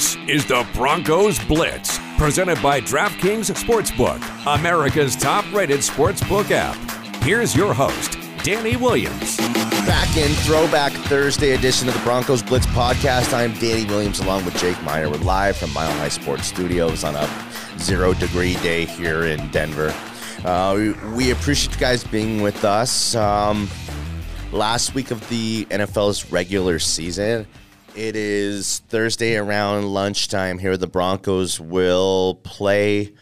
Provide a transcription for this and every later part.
This is the Broncos Blitz, presented by DraftKings Sportsbook, America's top rated sportsbook app. Here's your host, Danny Williams. Back in Throwback Thursday edition of the Broncos Blitz podcast. I'm Danny Williams along with Jake Miner. We're live from Mile High Sports Studios on a zero degree day here in Denver. Uh, we, we appreciate you guys being with us. Um, last week of the NFL's regular season. It is Thursday around lunchtime here. The Broncos will play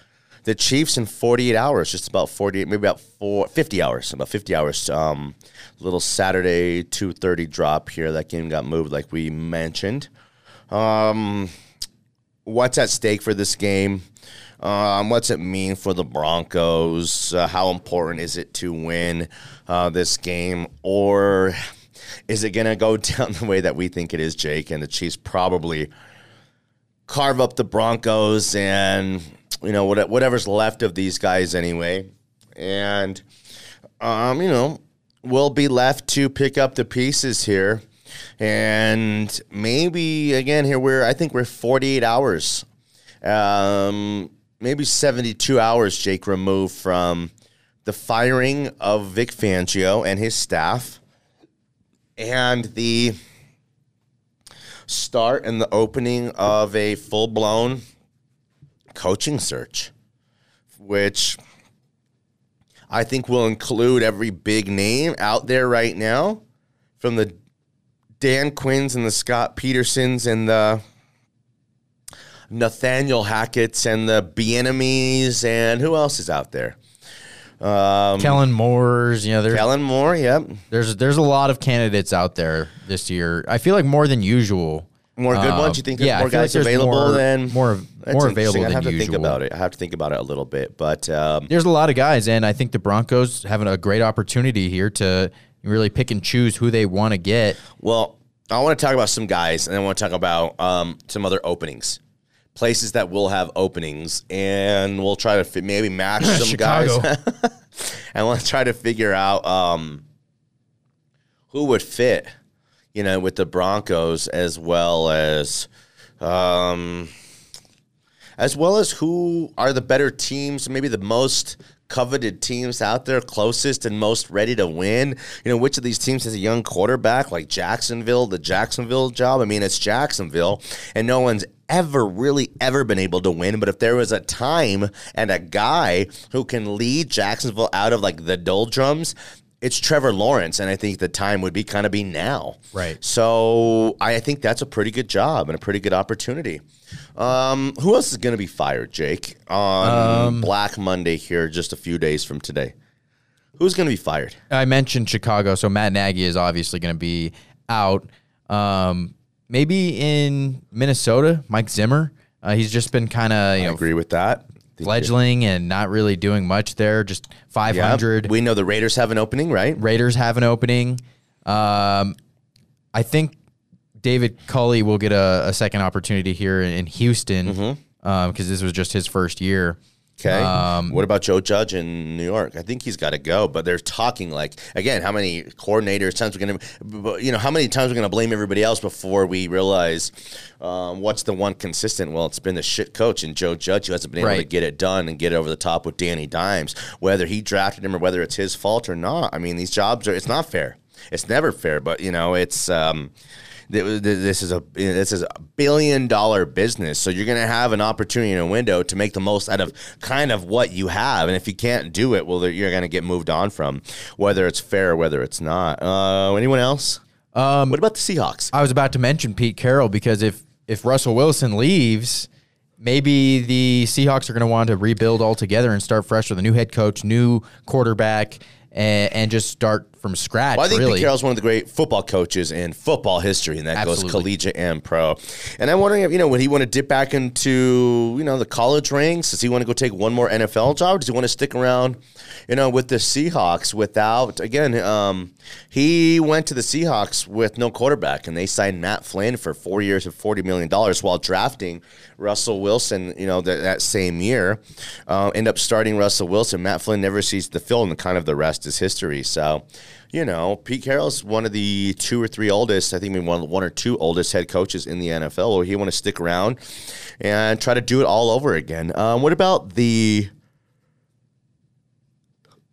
the Chiefs in 48 hours, just about 48, maybe about four, 50 hours, about 50 hours. Um, little Saturday 2:30 drop here. That game got moved, like we mentioned. Um, what's at stake for this game? Um, what's it mean for the Broncos? Uh, how important is it to win uh, this game, or is it going to go down the way that we think it is, Jake? And the Chiefs probably carve up the Broncos and, you know, whatever's left of these guys anyway. And, um, you know, we'll be left to pick up the pieces here. And maybe, again, here we're, I think we're 48 hours, um, maybe 72 hours, Jake, removed from the firing of Vic Fangio and his staff and the start and the opening of a full blown coaching search, which I think will include every big name out there right now, from the Dan Quinns and the Scott Petersons and the Nathaniel Hackett's and the Bieniemys and who else is out there? Um, Kellen Moore's, you know, there's Kellen Moore. Yep. There's there's a lot of candidates out there this year. I feel like more than usual. More good ones. You think there's yeah, more guys like available more, than more more available I than have to usual. think about it. I have to think about it a little bit, but um, There's a lot of guys, and I think the Broncos having a great opportunity here to really pick and choose who they want to get. well, I want to talk about some guys, and I want to talk about um, some other openings, places that will have openings, and we'll try to fi- maybe match some guys, and we'll try to figure out um, who would fit, you know, with the Broncos as well as. Um, as well as who are the better teams, maybe the most coveted teams out there, closest and most ready to win. You know, which of these teams has a young quarterback like Jacksonville, the Jacksonville job? I mean, it's Jacksonville, and no one's ever really ever been able to win. But if there was a time and a guy who can lead Jacksonville out of like the doldrums, it's Trevor Lawrence, and I think the time would be kind of be now. Right. So I think that's a pretty good job and a pretty good opportunity. Um, who else is going to be fired, Jake, on Black Monday here, just a few days from today? Who's going to be fired? I mentioned Chicago, so Matt Nagy is obviously going to be out. Um, maybe in Minnesota, Mike Zimmer. Uh, he's just been kind of you I know agree with that. fledgling and not really doing much there. Just Yep. 500. We know the Raiders have an opening, right? Raiders have an opening. Um, I think David Culley will get a, a second opportunity here in Houston because this was just his first year. Okay. Um, what about Joe Judge in New York? I think he's got to go, but they're talking like again, how many coordinators times we're gonna, you know, how many times we're gonna blame everybody else before we realize um, what's the one consistent? Well, it's been the shit coach and Joe Judge who hasn't been able to get it done and get it over the top with Danny Dimes, whether he drafted him or whether it's his fault or not. I mean, these jobs are it's not fair. It's never fair, but you know, it's. Um, this is a this is a billion dollar business, so you're going to have an opportunity in a window to make the most out of kind of what you have, and if you can't do it, well, you're going to get moved on from, whether it's fair or whether it's not. Uh, anyone else? Um, what about the Seahawks? I was about to mention Pete Carroll because if if Russell Wilson leaves, maybe the Seahawks are going to want to rebuild altogether and start fresh with a new head coach, new quarterback, and, and just start from scratch. Well, I think really. Pete Carroll's one of the great football coaches in football history, and that goes collegiate and pro. And I'm wondering if, you know, would he want to dip back into, you know, the college ranks? Does he want to go take one more NFL job? Does he want to stick around, you know, with the Seahawks without, again, um, he went to the Seahawks with no quarterback, and they signed Matt Flynn for four years and $40 million while drafting Russell Wilson, you know, that, that same year. Uh, end up starting Russell Wilson. Matt Flynn never sees the field, and kind of the rest is history. So, you know, Pete Carroll's one of the two or three oldest, I think maybe one, one or two oldest head coaches in the NFL. Or he want to stick around and try to do it all over again. Um, what about the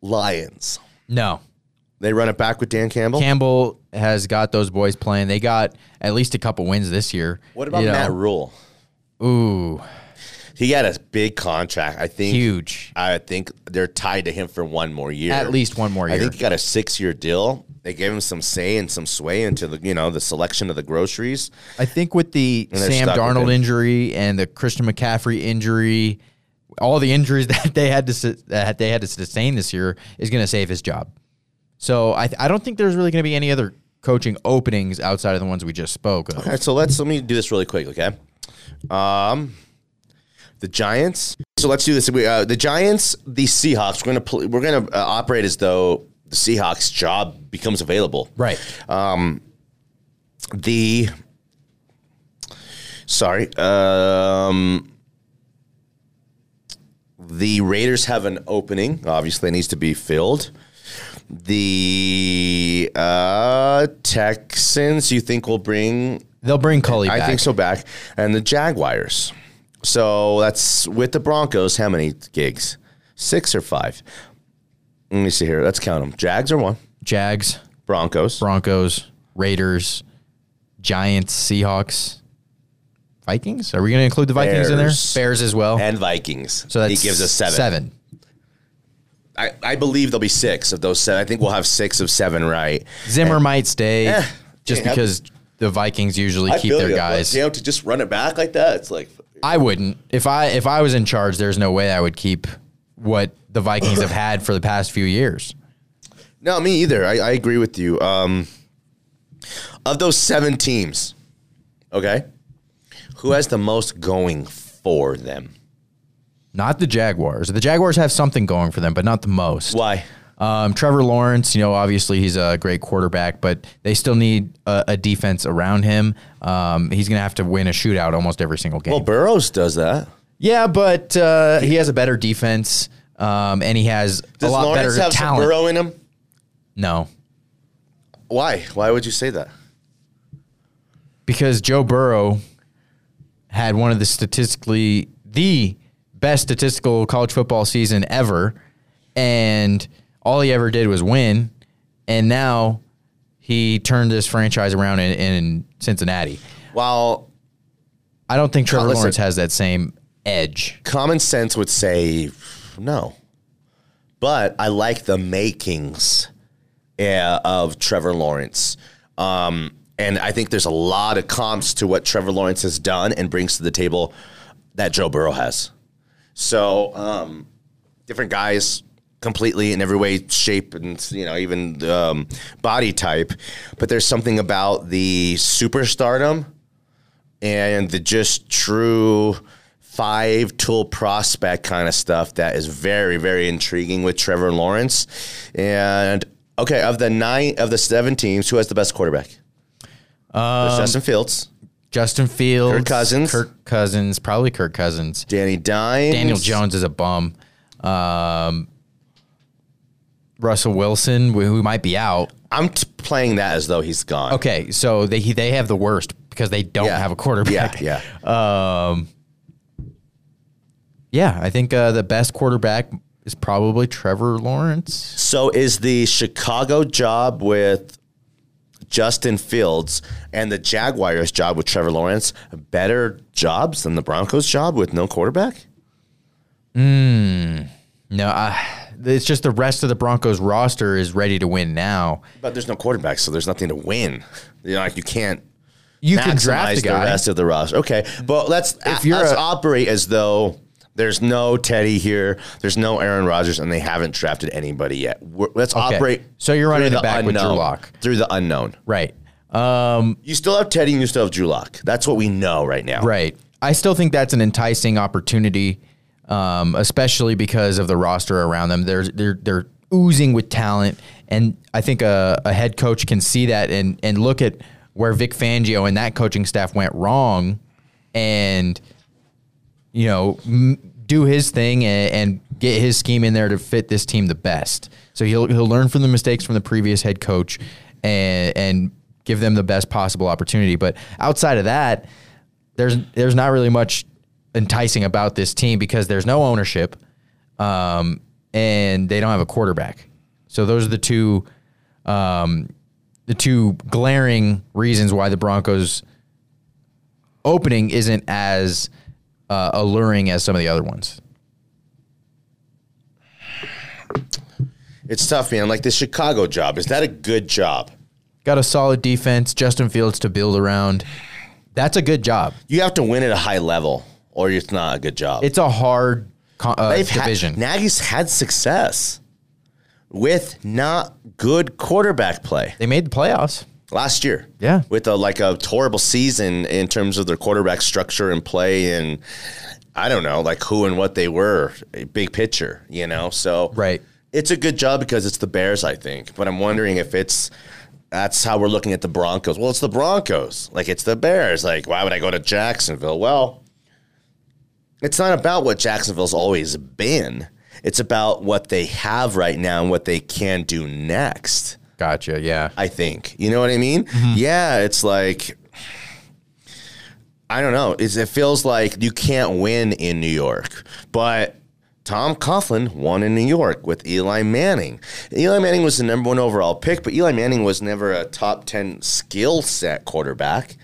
Lions? no, They run it back with Dan Campbell. Campbell has got those boys playing. They got at least a couple wins this year. what about you know. Matt Rhule? Ooh, He got a big contract. I think huge. I think they're tied to him for one more year. At least one more year. I think he got a six-year deal. They gave him some say and some sway into the you know the selection of the groceries. I think with the Sam Darnold injury and the Christian McCaffrey injury, all the injuries that they had to that they had to sustain this year is going to save his job. So I I don't think there's really going to be any other coaching openings outside of the ones we just spoke of. All right, so let's let me do this really quick, okay? Um, the Giants. So let's do this. We, uh, the Giants, the Seahawks. We're gonna pl- we're gonna uh, operate as though the Seahawks job becomes available. Right. The sorry, um, the Raiders have an opening. Obviously, it needs to be filled. The uh, Texans, you think will bring They'll bring Culley I back. think so back. And the Jaguars. So that's with the Broncos. How many gigs? Six or five? Let me see here. Let's count them. Jags are one. Jags, Broncos. Broncos, Raiders, Giants, Seahawks, Vikings. Are we going to include the Vikings in there? Bears. Bears as well. and Vikings. so that's he gives us seven. Seven. I, I believe there'll be six of those seven. I think we'll have six of seven right. Zimmer might stay Eh, just yeah. because the Vikings usually I keep feel their you. guys. You know, to just run it back like that, it's like I wouldn't. If I if I was in charge, there's no way I would keep what the Vikings have had for the past few years. no, me either. I, I agree with you. Um, of those seven teams, okay, who has the most going for them? Not the Jaguars. The Jaguars have something going for them, but not the most. Why? Um, Trevor Lawrence, you know, obviously he's a great quarterback, but they still need a, a defense around him. Um, he's going to have to win a shootout almost every single game. Well, Burrows does that. yeah, but uh, he has a better defense, um, and he has Does a lot Lawrence better have some talent. Burrow in him? no, Why? Why would you say that? because Joe Burrow had one of the statistically the best statistical college football season ever, and all he ever did was win, and now he turned this franchise around in, in Cincinnati. While I don't think Trevor Listen. Lawrence has that same edge. common sense would say no, but I like the makings uh, of Trevor Lawrence. Um, and I think there's a lot of comps to what Trevor Lawrence has done and brings to the table that Joe Burrow has. So, um, different guys completely in every way, shape, and you know even um, body type. But there's something about the superstardom and the just true five tool prospect kind of stuff that is very very intriguing with Trevor Lawrence. And okay, of the nine of the seven teams, who has the best quarterback? There's Justin Fields, Justin Fields, Kirk Cousins. Kirk Cousins, probably Kirk Cousins. Danny Dimes, Daniel Jones is a bum. Um, Russell Wilson, who might be out. I'm t- playing that as though he's gone. Okay, so they they have the worst because they don't Yeah. have a quarterback. Yeah, yeah. Um, yeah, I think uh, the best quarterback is probably Trevor Lawrence. So is the Chicago job with Justin Fields and the Jaguars job with Trevor Lawrence better jobs than the Broncos job with no quarterback? Hmm. No, I, it's just the rest of the Broncos roster is ready to win now. But there's no quarterback, so there's nothing to win. You know, like you can't You can draft a the rest of the roster. Okay, but let's If you're let's a- operate as though There's no Teddy here. There's no Aaron Rodgers, and they haven't drafted anybody yet. We're, let's Okay. operate. So you're running the back with Drew. Lock. through the unknown. Right. Um, You still have Teddy, and you still have Drew Lock. That's what we know right now. Right. I still think that's an enticing opportunity, um, especially because of the roster around them. They're they're they're oozing with talent, and I think a, a head coach can see that and and look at where Vic Fangio and that coaching staff went wrong, and you know m- do his thing and, and get his scheme in there to fit this team the best. So he'll he'll learn from the mistakes from the previous head coach and and give them the best possible opportunity. But outside of that, there's there's not really much enticing about this team because there's no ownership, um, and they don't have a quarterback. So those are the two, um, the two glaring reasons why the Broncos opening isn't as uh, alluring as some of the other ones. It's tough, man. Like the Chicago job, is that a good job? Got a solid defense, Justin Fields to build around. That's a good job. You have to win at a high level, or it's not a good job. It's a hard co- uh, They've had- division. Nagy's had success with not good quarterback play they made the playoffs. last year. Yeah. with a like a horrible season in terms of their quarterback structure and play, and I don't know, like who and what they were, big picture, you know. So Right. it's a good job because it's the Bears, I think. But I'm wondering if it's that's how we're looking at the Broncos. Well, it's the Broncos, like it's the Bears. Like, why would I go to Jacksonville? Well, it's not about what Jacksonville's always been. It's about what they have right now and what they can do next. Gotcha. Yeah. I think. You know what I mean? Mm-hmm. Yeah, it's like I don't know. It's, it feels like you can't win in New York, but Tom Coughlin won in New York with Eli Manning. Eli Manning was the number one overall pick, but Eli Manning was never a top ten skill set quarterback.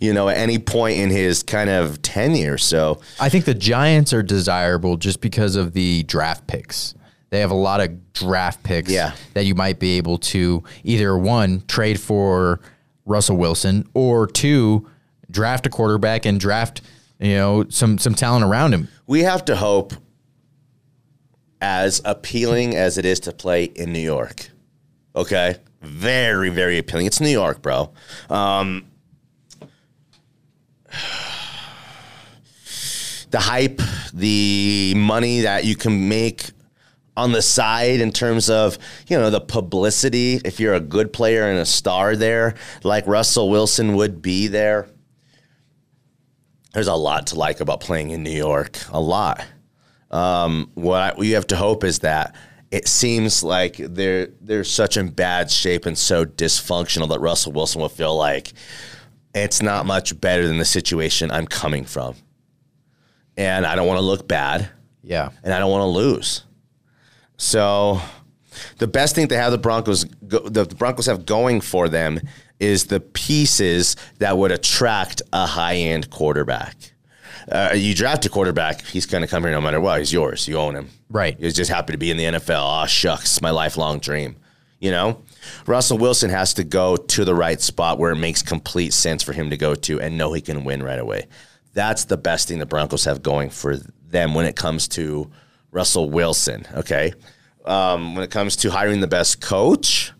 You know, at any point in his kind of tenure. So I think the Giants are desirable just because of the draft picks. They have a lot of draft picks Yeah. that you might be able to either one trade for Russell Wilson or two draft a quarterback and draft you know some some talent around him. we have to hope, as appealing as it is to play in New York, okay, very very appealing. It's New York, bro. Um, the hype, the money that you can make on the side in terms of you know the publicity. If you're a good player and a star there, like Russell Wilson would be there there's a lot to like about playing in New York. A lot. Um, what, you have to hope is that it seems like they're they're such in bad shape and so dysfunctional that Russell Wilson will feel like it's not much better than the situation I'm coming from, and I don't want to look bad Yeah. and I don't want to lose. So, the best thing to have the Broncos go, the Broncos have going for them is the pieces that would attract a high end quarterback. Uh, you draft a quarterback, he's going to come here no matter what. He's yours. You own him. Right. He's just happy to be in the NFL. Oh, shucks, my lifelong dream. You know, Russell Wilson has to go to the right spot where it makes complete sense for him to go to and know he can win right away. That's the best thing the Broncos have going for them when it comes to Russell Wilson. Okay. Um, when it comes to hiring the best coach,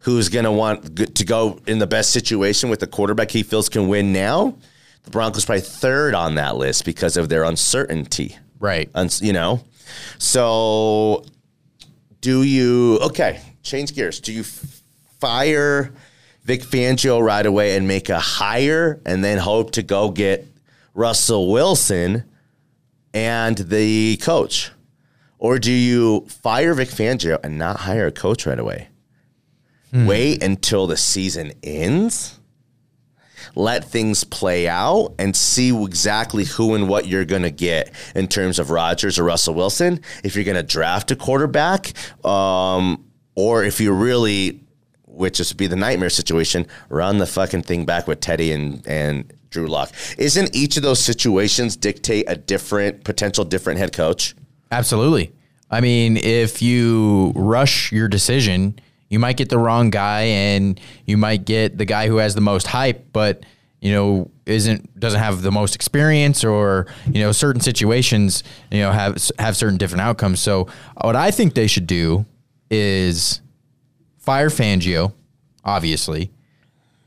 who's going to want to go in the best situation with the quarterback he feels can win now, the Broncos probably third on that list because of their uncertainty Right. uns- you know. So, do you okay? Change gears. Do you f- fire Vic Fangio right away and make a hire, and then hope to go get Russell Wilson and the coach, or do you fire Vic Fangio and not hire a coach right away? Wait until the season ends let things play out and see exactly who and what you're going to get in terms of Rodgers or Russell Wilson. If you're going to draft a quarterback, um, or if you really, which would be the nightmare situation, run the fucking thing back with Teddy and and Drew Lock. Isn't each of those situations dictate a different potential different head coach? Absolutely. I mean, if you rush your decision, you might get the wrong guy and you might get the guy who has the most hype, but you know, isn't doesn't have the most experience or you know certain situations you know have have certain different outcomes. So what I think they should do is fire Fangio, obviously,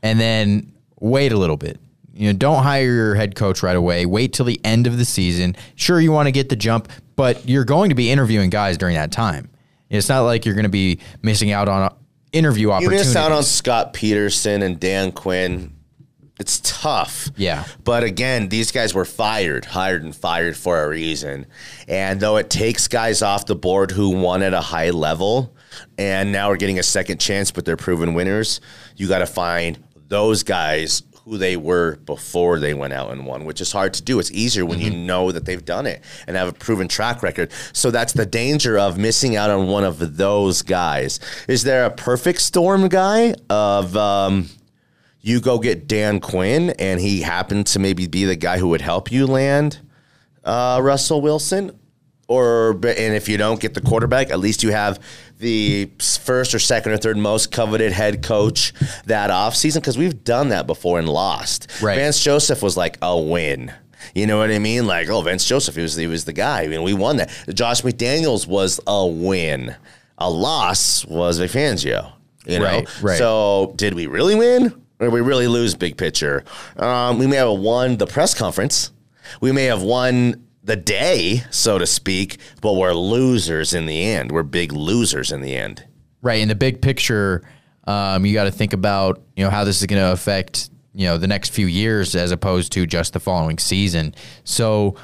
and then wait a little bit. You know, don't hire your head coach right away. Wait till the end of the season. Sure, you want to get the jump, but you're going to be interviewing guys during that time. It's not like you're going to be missing out on interview opportunities. You miss out on Scott Peterson and Dan Quinn. It's tough. Yeah. But again, these guys were fired, hired and fired for a reason. And though it takes guys off the board who won at a high level and now are getting a second chance, but they're proven winners, you got to find those guys who they were before they went out and won, which is hard to do. It's easier when you know that they've done it and have a proven track record. So that's the danger of missing out on one of those guys. Is there a perfect storm guy of um, you go get Dan Quinn and he happened to maybe be the guy who would help you land uh, Russell Wilson? Or and if you don't get the quarterback, at least you have the first or second or third most coveted head coach that offseason because we've done that before and lost. Right. Vance Joseph was like a win. You know what I mean? Like, oh, Vance Joseph, he was he was the guy. I mean, we won that. Josh McDaniels was a win. A loss was Vic Fangio. You know, Right, right. so did we really win or did we really lose? Big picture. Um, we may have won the press conference. We may have won the day, so to speak, but we're losers in the end. We're big losers in the end. Right. In the big picture, um, you got to think about you know how this is going to affect you know the next few years as opposed to just the following season. So,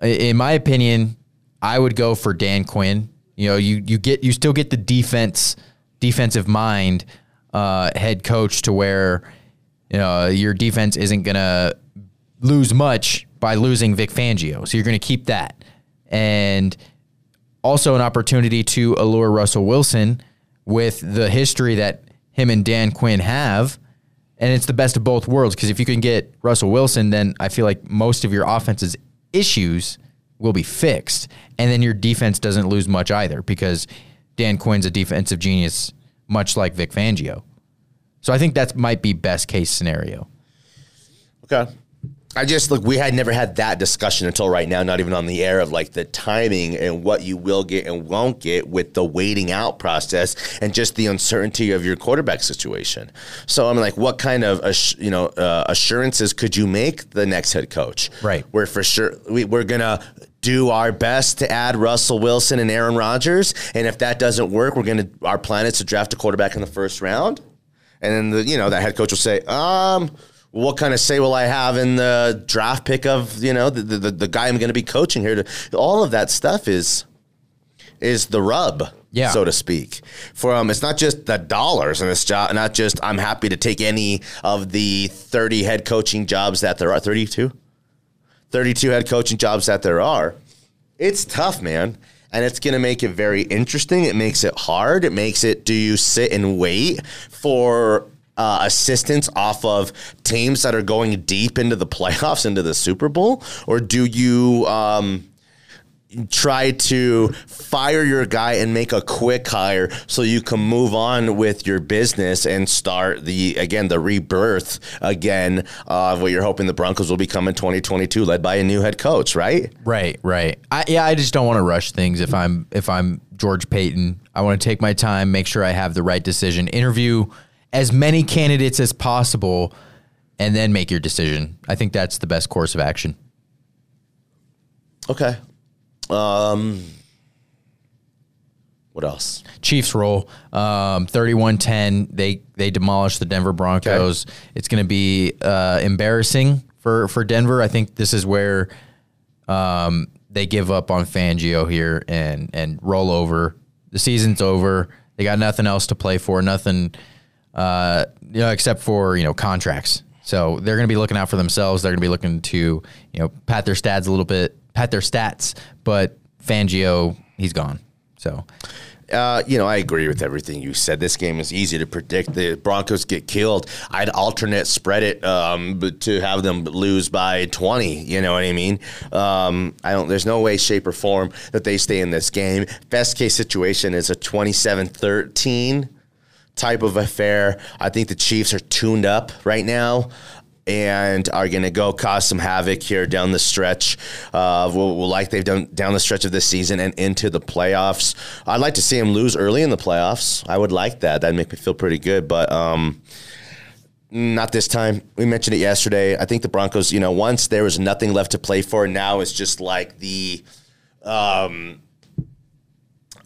in my opinion, I would go for Dan Quinn. You know, you you get you still get the defense defensive mind uh, head coach to where you know your defense isn't going to lose much by losing Vic Fangio. So you're going to keep that and also an opportunity to allure Russell Wilson with the history that him and Dan Quinn have. And it's the best of both worlds because if you can get Russell Wilson, then I feel like most of your offense's issues will be fixed. And then your defense doesn't lose much either because Dan Quinn's a defensive genius, much like Vic Fangio. So I think that might be best case scenario. Okay. I just look. We had never had that discussion until right now. Not even on the air of like the timing and what you will get and won't get with the waiting out process and just the uncertainty of your quarterback situation. So I'm like, what kind of you know uh, assurances could you make the next head coach? Right. We're for sure we, we're gonna do our best to add Russell Wilson and Aaron Rodgers, and if that doesn't work, we're gonna our plan is to draft a quarterback in the first round. And then the you know that head coach will say, um, what kind of say will I have in the draft pick of you know the the, the guy I'm going to be coaching here? To all of that stuff is is the rub, Yeah. so to speak. From it's not just the dollars in this job, not just I'm happy to take any of the 30 head coaching jobs that there are 32, 32 head coaching jobs that there are. It's tough, man. And it's going to make it very interesting. It makes it hard. It makes it do you sit and wait for uh, assistance off of teams that are going deep into the playoffs, into the Super Bowl? Or do you um, try to fire your guy and make a quick hire so you can move on with your business and start the again the rebirth again of what you're hoping the Broncos will become in 2022 led by a new head coach right Right, right. I, yeah, I just don't want to rush things. If I'm if I'm George Paton, I want to take my time, make sure I have the right decision, interview as many candidates as possible, and then make your decision. I think that's the best course of action. okay um what else Chiefs roll um, 31-10. They they demolished the Denver Broncos. It's going to be uh, embarrassing for for Denver. I think this is where um, they give up on Fangio here and and roll over. The season's over. They got nothing else to play for. Nothing, uh, you know, except for you know contracts. So they're going to be looking out for themselves. They're going to be looking to you know pat their stats a little bit, pat their stats. But Fangio, he's gone. So Uh, you know, I agree with everything you said. This game is easy to predict. The Broncos get killed. I'd alternate spread it um, to have them lose by 20. You know what I mean? Um, I don't. There's no way, shape, or form that they stay in this game. Best case situation is a 27-13 type of affair. I think the Chiefs are tuned up right now. and are going to go cause some havoc here down the stretch, will, like they've done down the stretch of this season and into the playoffs. I'd like to see them lose early in the playoffs. I would like that. That'd make me feel pretty good. But um, not this time. We mentioned it yesterday. I think the Broncos, you know, once there was nothing left to play for, now it's just like the. Um,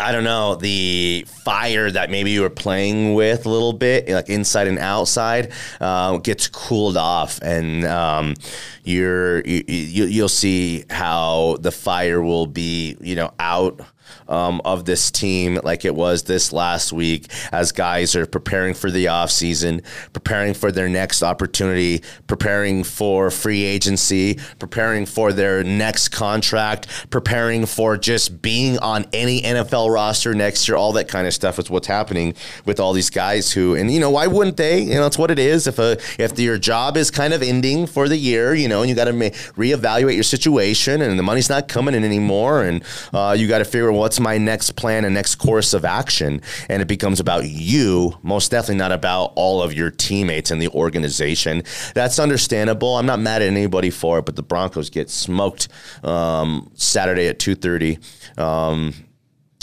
I don't know, the fire that maybe you were playing with a little bit, like inside and outside, uh, gets cooled off, and um, you're you, you, you'll see how the fire will be, you know, out um, of this team like it was this last week as guys are preparing for the offseason, preparing for their next opportunity, preparing for free agency, preparing for their next contract, preparing for just being on any NFL roster next year. All that kind of stuff is what's happening with all these guys who, and you know, why wouldn't they? You know, it's what it is. If a if your job is kind of ending for the year, you know, and you got to reevaluate your situation, and the money's not coming in anymore, and uh, you got to figure what's my next plan and next course of action? And it becomes about you, most definitely not about all of your teammates and the organization. That's understandable. I'm not mad at anybody for it, but the Broncos get smoked um, Saturday at 2.30. Um,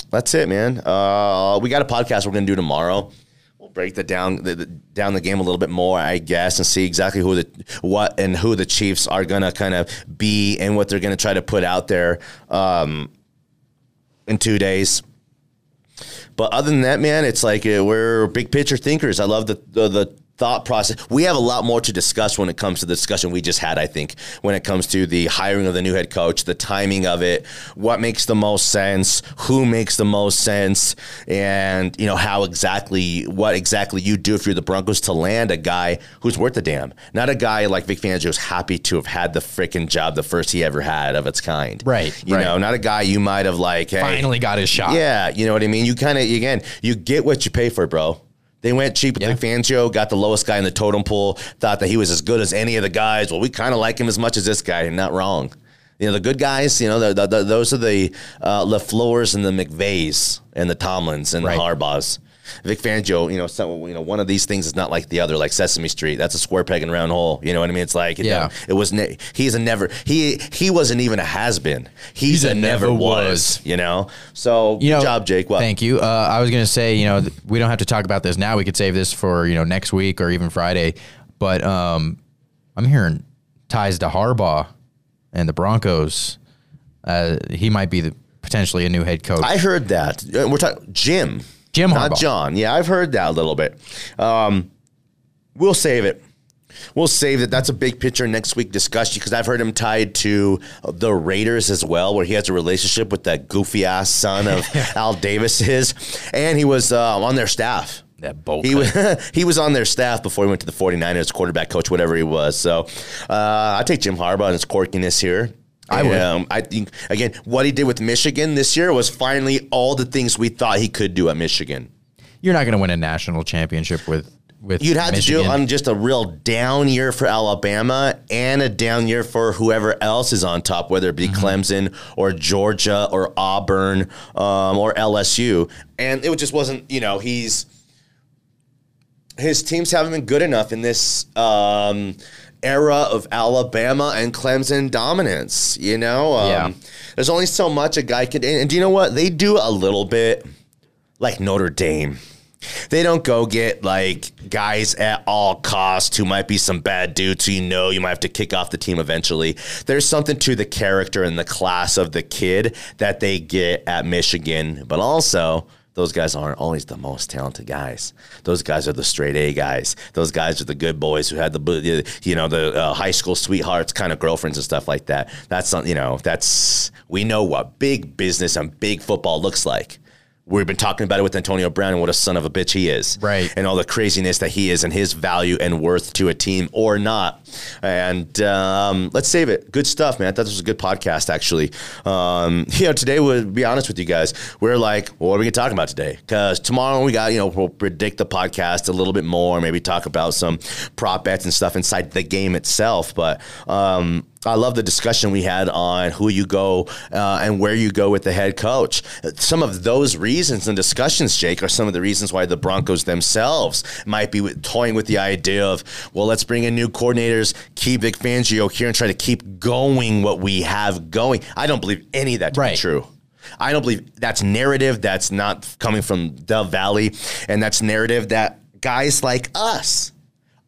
that's it, man. Uh, we got a podcast we're going to do tomorrow We'll break the down the, the, down the game a little bit more, I guess, and see exactly who the what and who the Chiefs are gonna kind of be and what they're gonna try to put out there. Um, in two days. But other than that, man, it's like uh, we're big picture thinkers. I love the, the, the thought process. We have a lot more to discuss when it comes to the discussion we just had, I think, when it comes to the hiring of the new head coach, the timing of it, what makes the most sense, who makes the most sense, and, you know, how exactly, what exactly you do if you're the Broncos to land a guy who's worth a damn. Not a guy like Vic Fangio who's happy to have had the freaking job, the first he ever had of its kind. Right. You right. know, not a guy you might have like, hey, finally got his shot. Yeah. You know what I mean? You kind of, again, you get what you pay for, bro. They went cheap with yeah. Fangio, got the lowest guy in the totem pole, thought that he was as good as any of the guys. Well, we kind of like him as much as this guy, and not wrong. You know, the good guys, you know, the, the, the, those are the uh, LaFleurs and the McVays and the Tomlins and right. the Harbaughs. Vic Fangio, you know, some, you know, one of these things is not like the other, like Sesame Street. That's a square peg and round hole. You know what I mean? It's like, yeah, it was. Ne- he's a never. He he wasn't even a has been. He's, he's a, a, never, never was, was, You know. So you good know, job, Jake. What? Thank you. Uh, I was gonna say, you know, we don't have to talk about this now. We could save this for you know next week or even Friday. But um, I'm hearing ties to Harbaugh and the Broncos. Uh, he might be the, potentially a new head coach. I heard that. Uh, we're talking Jim. Jim Harbaugh. Not John. Yeah, I've heard that a little bit. Um, we'll save it. We'll save it. That's a big picture next week discussion because I've heard him tied to the Raiders as well, where he has a relationship with that goofy ass son of Al Davis's, and he was uh, on their staff. That bolt. He was he was on their staff before he went to the 49ers, quarterback coach, whatever he was. So uh, I take Jim Harbaugh and his quirkiness here. I would. Um, I think again, what he did with Michigan this year was finally all the things we thought he could do at Michigan. You're not going to win a national championship with with. You'd have Michigan. to do it on just a real down year for Alabama and a down year for whoever else is on top, whether it be mm-hmm. Clemson or Georgia or Auburn um, or LSU, and it just wasn't. You know, he's his teams haven't been good enough in this. Um, era of Alabama and Clemson dominance. You know, um, yeah. There's only so much a guy can. And do you know what they do a little bit like Notre Dame. They don't go get like guys at all costs who might be some bad dudes who you know you might have to kick off the team eventually. There's something to the character and the class of the kid that they get at Michigan, but also those guys aren't always the most talented guys. Those guys are the straight A guys. Those guys are the good boys who had the you know the uh, high school sweethearts kind of girlfriends and stuff like that. That's you know that's we know what big business and big football looks like. We've been talking about it with Antonio Brown and what a son of a bitch he is. Right. And all the craziness that he is and his value and worth to a team or not. And um, let's save it. Good stuff, man. I thought this was a good podcast, actually. Um, you know, today, we'll be honest with you guys, we're like, well, what are we going to talk about today? Because tomorrow we got, you know, we'll predict the podcast a little bit more, maybe talk about some prop bets and stuff inside the game itself. But um, I love the discussion we had on who you go uh, and where you go with the head coach. Some of those reasons and discussions, Jake, are some of the reasons why the Broncos themselves might be toying with the idea of, well, let's bring in new coordinators, keep Vic Fangio here, and try to keep going what we have going. I don't believe any of that to Right. be true. I don't believe that's narrative that's not coming from Dove Valley, and that's narrative that guys like us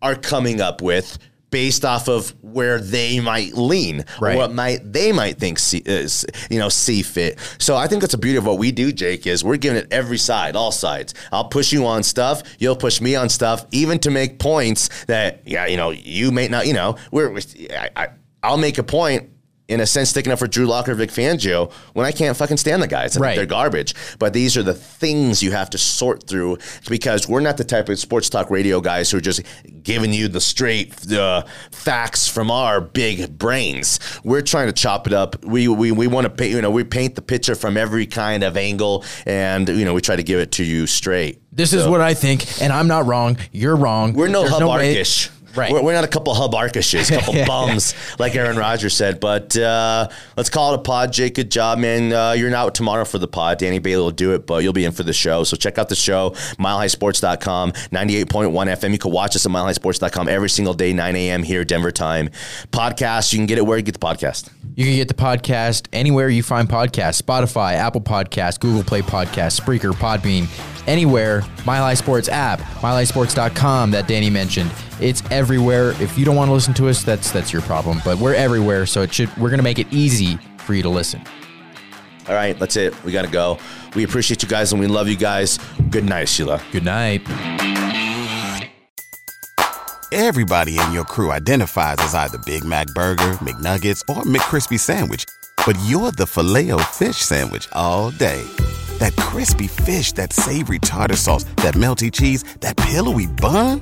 are coming up with based off of where they might lean, Right. what might they might think see, is, you know see fit. So I think that's the beauty of what we do, Jake. Is we're giving it every side, all sides. I'll push you on stuff, you'll push me on stuff, even to make points that yeah, you know, you may not. You know, we're, I, I, I'll make a point. In a sense, sticking up for Drew Locker, Vic Fangio, when I can't fucking stand the guys, I Right. they're garbage. But these are the things you have to sort through because we're not the type of sports talk radio guys who are just giving you the straight uh, facts from our big brains. We're trying to chop it up. We we, we want to paint, you know, we paint the picture from every kind of angle and you know, we try to give it to you straight. This is what I think, and I'm not wrong. You're wrong. We're no There's hub way- arkish. Right. We're, we're not a couple hub arkishes, a couple Yeah, bums, like Aaron Rodgers said. But uh, let's call it a pod. Jake, good job, man. Uh, you're not tomorrow for the pod. Danny Bailey will do it, but you'll be in for the show. So check out the show, milehighsports.com, 98.1 FM. You can watch us at milehighsports.com every single day, 9 a.m. here, Denver time. Podcast, you can get it where you get the podcast. You can get the podcast anywhere you find podcasts Spotify, Apple Podcasts, Google Play Podcasts, Spreaker, Podbean, anywhere. Mile High Sports app, milehighsports.com that Danny mentioned. It's everywhere. If you don't want to listen to us, that's that's your problem. But we're everywhere, so it should we're gonna make it easy for you to listen. All right, that's it. We got to go. We appreciate you guys and we love you guys. Good night, Sheila. Good night. Everybody in your crew identifies as either Big Mac Burger, McNuggets, or McCrispy Sandwich. But you're the filet fish Sandwich all day. That crispy fish, that savory tartar sauce, that melty cheese, that pillowy bun.